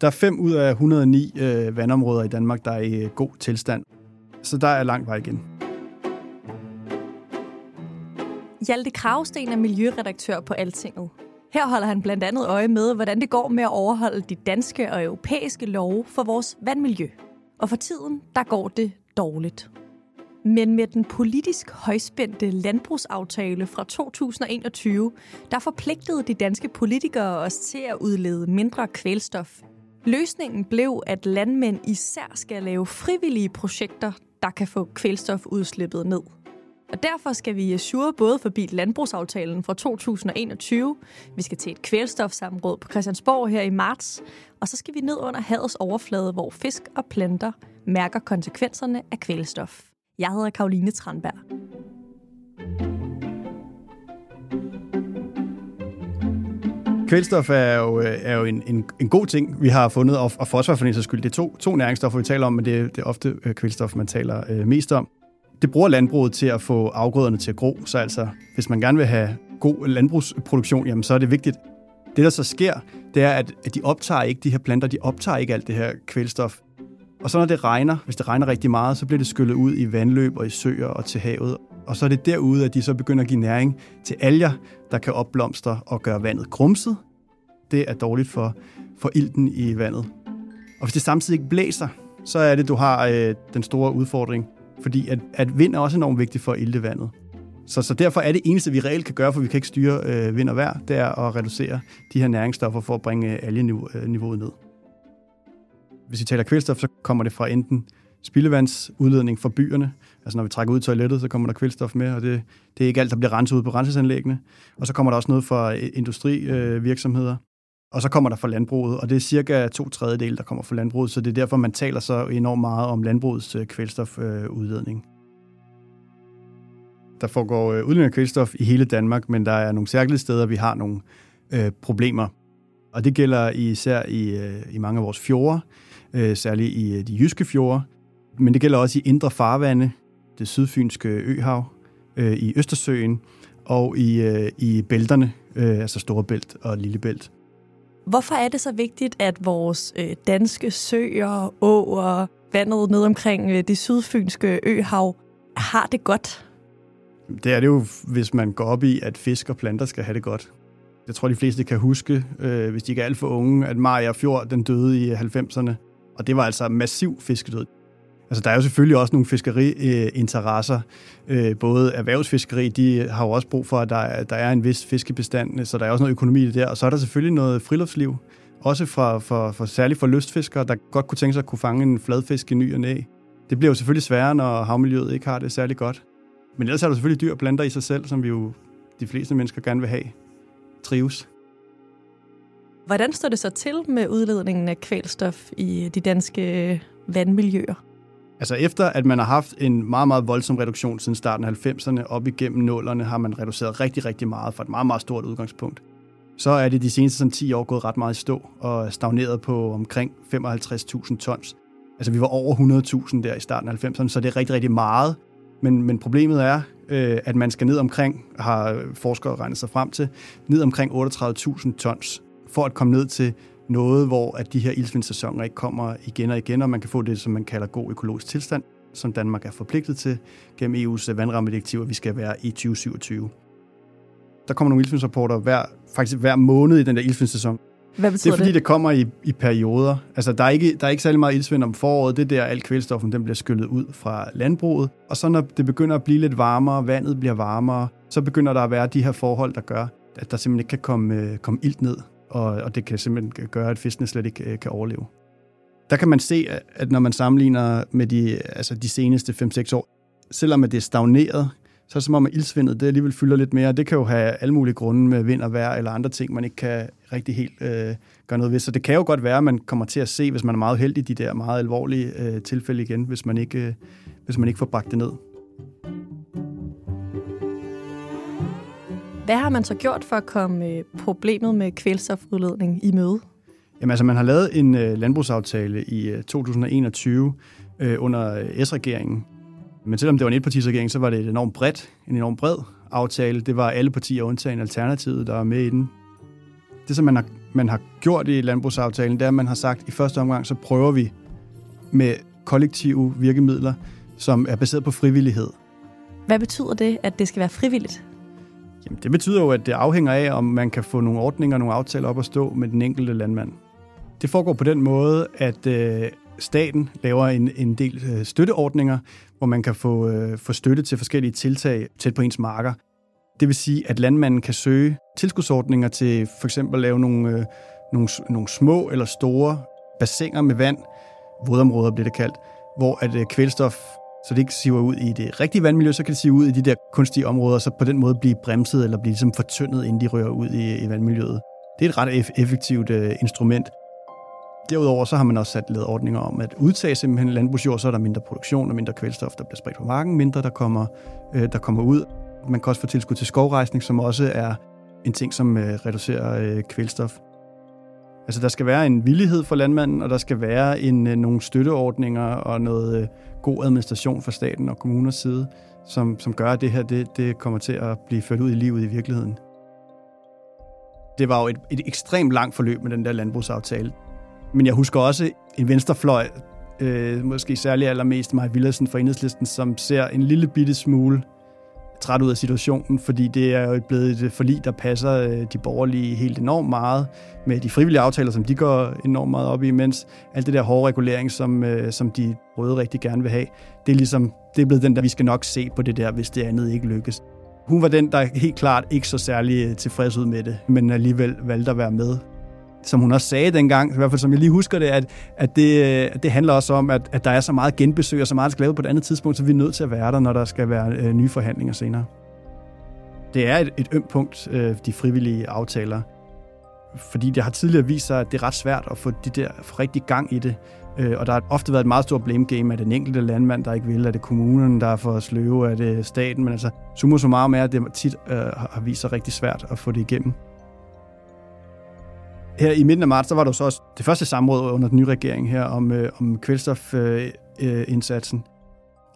Der er 5 ud af 109 øh, vandområder i Danmark, der er i øh, god tilstand. Så der er langt vej igen. Hjalte Kravsten er miljøredaktør på Altinget. Her holder han blandt andet øje med, hvordan det går med at overholde de danske og europæiske love for vores vandmiljø. Og for tiden, der går det dårligt. Men med den politisk højspændte landbrugsaftale fra 2021, der forpligtede de danske politikere os til at udlede mindre kvælstof. Løsningen blev, at landmænd især skal lave frivillige projekter, der kan få kvælstofudslippet ned. Og derfor skal vi assure både forbi landbrugsaftalen fra 2021, vi skal til et kvælstofsamråd på Christiansborg her i marts, og så skal vi ned under havets overflade, hvor fisk og planter mærker konsekvenserne af kvælstof. Jeg hedder Karoline Tranberg. Kvælstof er jo, øh, er jo en, en, en god ting, vi har fundet, og, og fosfor for den sags skyld. Det er to, to næringsstoffer, vi taler om, men det, det er ofte øh, kvælstof, man taler øh, mest om. Det bruger landbruget til at få afgrøderne til at gro, så altså, hvis man gerne vil have god landbrugsproduktion, jamen så er det vigtigt. Det, der så sker, det er, at, at de optager ikke, de her planter, de optager ikke alt det her kvælstof. Og så når det regner, hvis det regner rigtig meget, så bliver det skyllet ud i vandløb og i søer og til havet. Og så er det derude, at de så begynder at give næring til alger, der kan opblomstre og gøre vandet grumset. Det er dårligt for, for ilten i vandet. Og hvis det samtidig ikke blæser, så er det, du har øh, den store udfordring. Fordi at, at vind er også enormt vigtigt for ilte vandet. Så, så derfor er det eneste, vi reelt kan gøre, for vi kan ikke styre øh, vind og vejr, det er at reducere de her næringsstoffer for at bringe øh, algeniveauet øh, ned. Hvis vi taler kvælstof, så kommer det fra enten spildevandsudledning fra byerne. Altså når vi trækker ud i toilettet, så kommer der kvælstof med, og det, det er ikke alt, der bliver renset ud på rensesanlæggene. Og så kommer der også noget fra øh, industrivirksomheder. Og så kommer der fra landbruget, og det er cirka to tredjedel, der kommer fra landbruget, så det er derfor, man taler så enormt meget om landbrugets øh, kvælstofudledning. Der foregår øh, udledning af kvælstof i hele Danmark, men der er nogle særlige steder, vi har nogle øh, problemer. Og det gælder især i, øh, i mange af vores fjorde, øh, særligt i de jyske fjorde, men det gælder også i indre farvande, det sydfynske øhav, øh, i Østersøen og i, øh, i bælterne, øh, altså Store Bælt og Lille Bælt. Hvorfor er det så vigtigt, at vores øh, danske søer, åer, vandet ned omkring øh, det sydfynske øhav har det godt? Det er det jo, hvis man går op i, at fisk og planter skal have det godt. Jeg tror, de fleste kan huske, øh, hvis de ikke er alt for unge, at Maja Fjord den døde i 90'erne. Og det var altså massiv fiskedød. Altså, der er jo selvfølgelig også nogle fiskeriinteresser. Øh, både erhvervsfiskeri, de har jo også brug for, at der, der er en vis fiskebestand, så der er også noget økonomi i det der. Og så er der selvfølgelig noget friluftsliv, også fra, for, for særligt for lystfiskere, der godt kunne tænke sig at kunne fange en fladfisk i ny og næ. Det bliver jo selvfølgelig sværere, når havmiljøet ikke har det særlig godt. Men ellers er der selvfølgelig dyr og planter i sig selv, som vi jo de fleste mennesker gerne vil have trives. Hvordan står det så til med udledningen af kvælstof i de danske vandmiljøer? Altså efter at man har haft en meget, meget voldsom reduktion siden starten af 90'erne, op igennem nullerne, har man reduceret rigtig, rigtig meget fra et meget, meget stort udgangspunkt. Så er det de seneste sådan, 10 år gået ret meget i stå og stagneret på omkring 55.000 tons. Altså vi var over 100.000 der i starten af 90'erne, så det er rigtig, rigtig meget. Men, men problemet er, øh, at man skal ned omkring, har forskere regnet sig frem til, ned omkring 38.000 tons, for at komme ned til noget, hvor at de her ildsvindssæsoner ikke kommer igen og igen, og man kan få det, som man kalder god økologisk tilstand, som Danmark er forpligtet til gennem EU's vandrammedirektiv, at vi skal være i 2027. Der kommer nogle ildsvindsrapporter hver, faktisk hver måned i den der ildsvindssæson. Hvad betyder det? er fordi, det? det kommer i, i perioder. Altså, der er, ikke, der er ikke særlig meget ildsvind om foråret. Det er der, al kvælstoffen den bliver skyllet ud fra landbruget. Og så når det begynder at blive lidt varmere, vandet bliver varmere, så begynder der at være de her forhold, der gør, at der simpelthen ikke kan komme, øh, komme ilt ned og, og det kan simpelthen gøre, at fiskene slet ikke øh, kan overleve. Der kan man se, at når man sammenligner med de, altså de seneste 5-6 år, selvom det er stagneret, så er det som om, at ildsvindet det alligevel fylder lidt mere. Det kan jo have alle mulige grunde med vind og vejr eller andre ting, man ikke kan rigtig helt øh, gøre noget ved. Så det kan jo godt være, at man kommer til at se, hvis man er meget heldig, de der meget alvorlige øh, tilfælde igen, hvis man, ikke, øh, hvis man ikke får bragt det ned. Hvad har man så gjort for at komme øh, problemet med kvælstofudledning i møde? Jamen altså, man har lavet en øh, landbrugsaftale i øh, 2021 øh, under øh, S-regeringen. Men selvom det var en etpartisregering, så var det et enormt bredt, en enormt bred aftale. Det var alle partier undtagen Alternativet, der var med i den. Det, som man har, man har gjort i landbrugsaftalen, det er, at man har sagt, at i første omgang, så prøver vi med kollektive virkemidler, som er baseret på frivillighed. Hvad betyder det, at det skal være frivilligt? Jamen, det betyder jo, at det afhænger af, om man kan få nogle ordninger og nogle aftaler op at stå med den enkelte landmand. Det foregår på den måde, at øh, staten laver en, en del øh, støtteordninger, hvor man kan få, øh, få støtte til forskellige tiltag tæt på ens marker. Det vil sige, at landmanden kan søge tilskudsordninger til for eksempel at lave nogle, øh, nogle, nogle små eller store bassiner med vand, vådområder bliver det kaldt, hvor at øh, kvælstof, så det ikke siver ud i det rigtige vandmiljø, så kan det sive ud i de der kunstige områder, og så på den måde blive bremset eller blive ligesom fortyndet, inden de rører ud i, i vandmiljøet. Det er et ret effektivt øh, instrument. Derudover så har man også sat lavet ordninger om at udtage simpelthen landbrugsjord, så er der mindre produktion og mindre kvælstof, der bliver spredt på marken, mindre der kommer, øh, der kommer ud. Man kan også få tilskud til skovrejsning, som også er en ting, som øh, reducerer øh, kvælstof. Altså der skal være en villighed for landmanden, og der skal være en, øh, nogle støtteordninger og noget øh, god administration fra staten og kommuners side, som, som gør, at det her det, det kommer til at blive ført ud i livet i virkeligheden. Det var jo et, et ekstremt langt forløb med den der landbrugsaftale. Men jeg husker også en venstrefløj, øh, måske særligt allermest Maja Villersen fra Enhedslisten, som ser en lille bitte smule træt ud af situationen, fordi det er jo blevet et øh, forlig, der passer øh, de borgerlige helt enormt meget, med de frivillige aftaler, som de går enormt meget op i, mens alt det der hårde regulering, som, øh, som de røde rigtig gerne vil have, det er ligesom, det er blevet den der, vi skal nok se på det der, hvis det andet ikke lykkes. Hun var den, der helt klart ikke så særlig tilfreds ud med det, men alligevel valgte at være med som hun også sagde dengang, i hvert fald som jeg lige husker det, at, at det, at det handler også om, at, at der er så meget genbesøg og så meget, der skal laves på et andet tidspunkt, så vi er nødt til at være der, når der skal være øh, nye forhandlinger senere. Det er et, et ømt punkt, øh, de frivillige aftaler, fordi det har tidligere vist sig, at det er ret svært at få de der få rigtig gang i det. Øh, og der har ofte været et meget stort blame game at den enkelte landmand, der ikke vil, er det kommunen, der er for sløve, er det staten, men altså summa summarum er, at det tit øh, har vist sig rigtig svært at få det igennem. Her i midten af marts, der var der så også det første samråd under den nye regering her om, øh, om kvælstofindsatsen. Øh,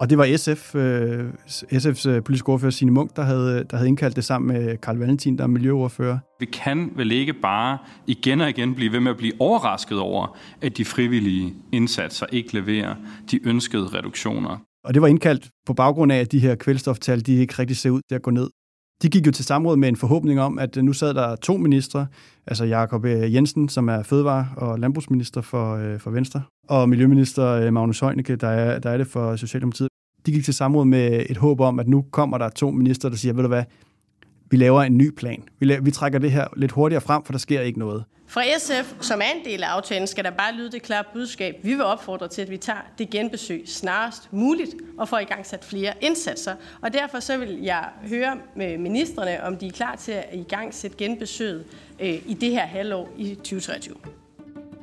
og det var SF, øh, SF's øh, politiske ordfører Signe Munk, der havde, der havde indkaldt det sammen med Karl Valentin, der er miljøordfører. Vi kan vel ikke bare igen og igen blive ved med at blive overrasket over, at de frivillige indsatser ikke leverer de ønskede reduktioner. Og det var indkaldt på baggrund af, at de her kvælstoftal, de ikke rigtig ser ud til at gå ned. De gik jo til samråd med en forhåbning om, at øh, nu sad der to ministre, altså Jakob øh, Jensen, som er fødevare- og landbrugsminister for, øh, for Venstre, og miljøminister øh, Magnus Heunicke, der er, der er det for Socialdemokratiet. De gik til samråd med et håb om, at nu kommer der to minister, der siger, ved du hvad, vi laver en ny plan. Vi, laver, vi trækker det her lidt hurtigere frem, for der sker ikke noget. Fra SF, som er en del af aftalen, skal der bare lyde det klare budskab. Vi vil opfordre til, at vi tager det genbesøg snarest muligt og får i gang sat flere indsatser. Og derfor så vil jeg høre med ministerne, om de er klar til at i gang sætte genbesøget øh, i det her halvår i 2023.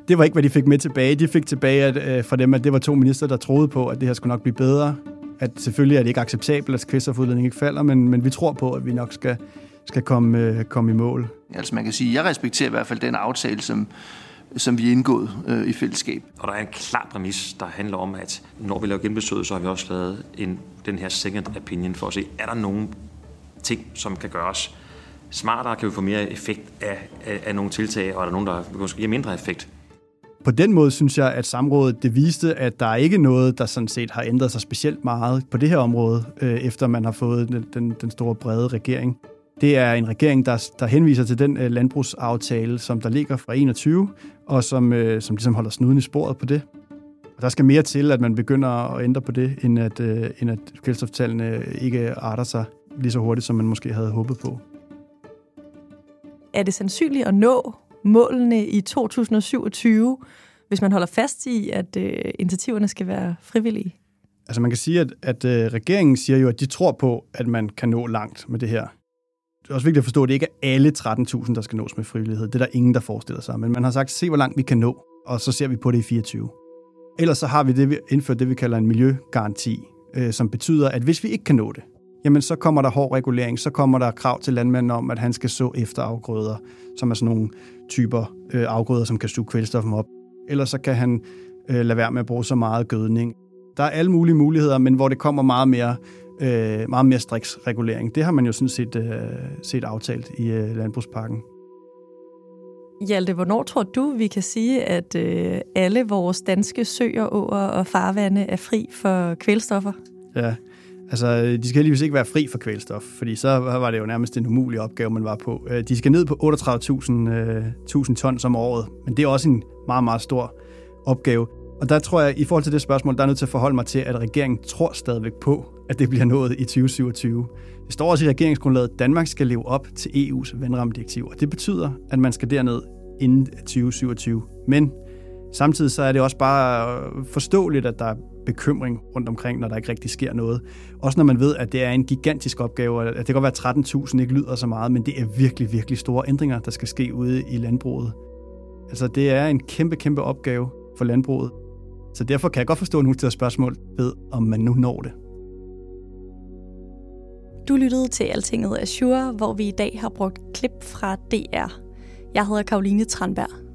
Det var ikke, hvad de fik med tilbage. De fik tilbage at, øh, fra dem, at det var to minister, der troede på, at det her skulle nok blive bedre. At selvfølgelig er det ikke acceptabelt, at kvælstofudledning ikke falder, men, men vi tror på, at vi nok skal, skal komme, øh, komme i mål. Altså man kan sige, jeg respekterer i hvert fald den aftale, som, som vi er indgået øh, i fællesskab. Og der er en klar præmis, der handler om, at når vi laver genbesøget, så har vi også lavet en, den her second opinion for at se, er der nogle ting, som kan gøres smartere? Kan vi få mere effekt af, af, af nogle tiltag, og er der nogen, der måske giver mindre effekt? På den måde synes jeg, at samrådet det viste, at der er ikke noget, der sådan set har ændret sig specielt meget på det her område, øh, efter man har fået den, den, den store brede regering. Det er en regering, der, der henviser til den øh, landbrugsaftale, som der ligger fra 21, og som, øh, som ligesom holder snuden i sporet på det. Og der skal mere til, at man begynder at ændre på det, end at, øh, end at kvælstoftallene øh, ikke arter sig lige så hurtigt, som man måske havde håbet på. Er det sandsynligt at nå målene i 2027, hvis man holder fast i, at øh, initiativerne skal være frivillige? Altså man kan sige, at, at øh, regeringen siger jo, at de tror på, at man kan nå langt med det her. Det er også vigtigt at forstå, at det ikke er alle 13.000, der skal nås med frivillighed. Det er der ingen, der forestiller sig. Men man har sagt, se hvor langt vi kan nå, og så ser vi på det i 24. Ellers så har vi det, vi indført det, vi kalder en miljøgaranti, øh, som betyder, at hvis vi ikke kan nå det, jamen så kommer der hård regulering, så kommer der krav til landmanden om, at han skal så efter afgrøder, som er sådan nogle typer øh, afgrøder, som kan suge kvælstoffen op. Ellers så kan han øh, lade være med at bruge så meget gødning. Der er alle mulige muligheder, men hvor det kommer meget mere, øh, meget mere striks regulering. Det har man jo sådan set, øh, set aftalt i øh, landbrugspakken. Hjalte, hvornår tror du, vi kan sige, at øh, alle vores danske søer, åer og farvande er fri for kvælstoffer? Ja, altså de skal heldigvis ikke være fri for kvælstof, fordi så var det jo nærmest en umulig opgave, man var på. Øh, de skal ned på 38.000 øh, tons om året, men det er også en meget, meget stor opgave. Og der tror jeg, i forhold til det spørgsmål, der er nødt til at forholde mig til, at regeringen tror stadigvæk på, at det bliver nået i 2027. Det står også i regeringsgrundlaget, at Danmark skal leve op til EU's vandrammedirektiv, og det betyder, at man skal derned inden 2027. Men samtidig så er det også bare forståeligt, at der bekymring rundt omkring, når der ikke rigtig sker noget. Også når man ved, at det er en gigantisk opgave, at det kan godt være 13.000 ikke lyder så meget, men det er virkelig, virkelig store ændringer, der skal ske ude i landbruget. Altså det er en kæmpe, kæmpe opgave for landbruget. Så derfor kan jeg godt forstå nogle til spørgsmål ved, om man nu når det. Du lyttede til Altinget Azure, hvor vi i dag har brugt klip fra DR. Jeg hedder Karoline Tranberg.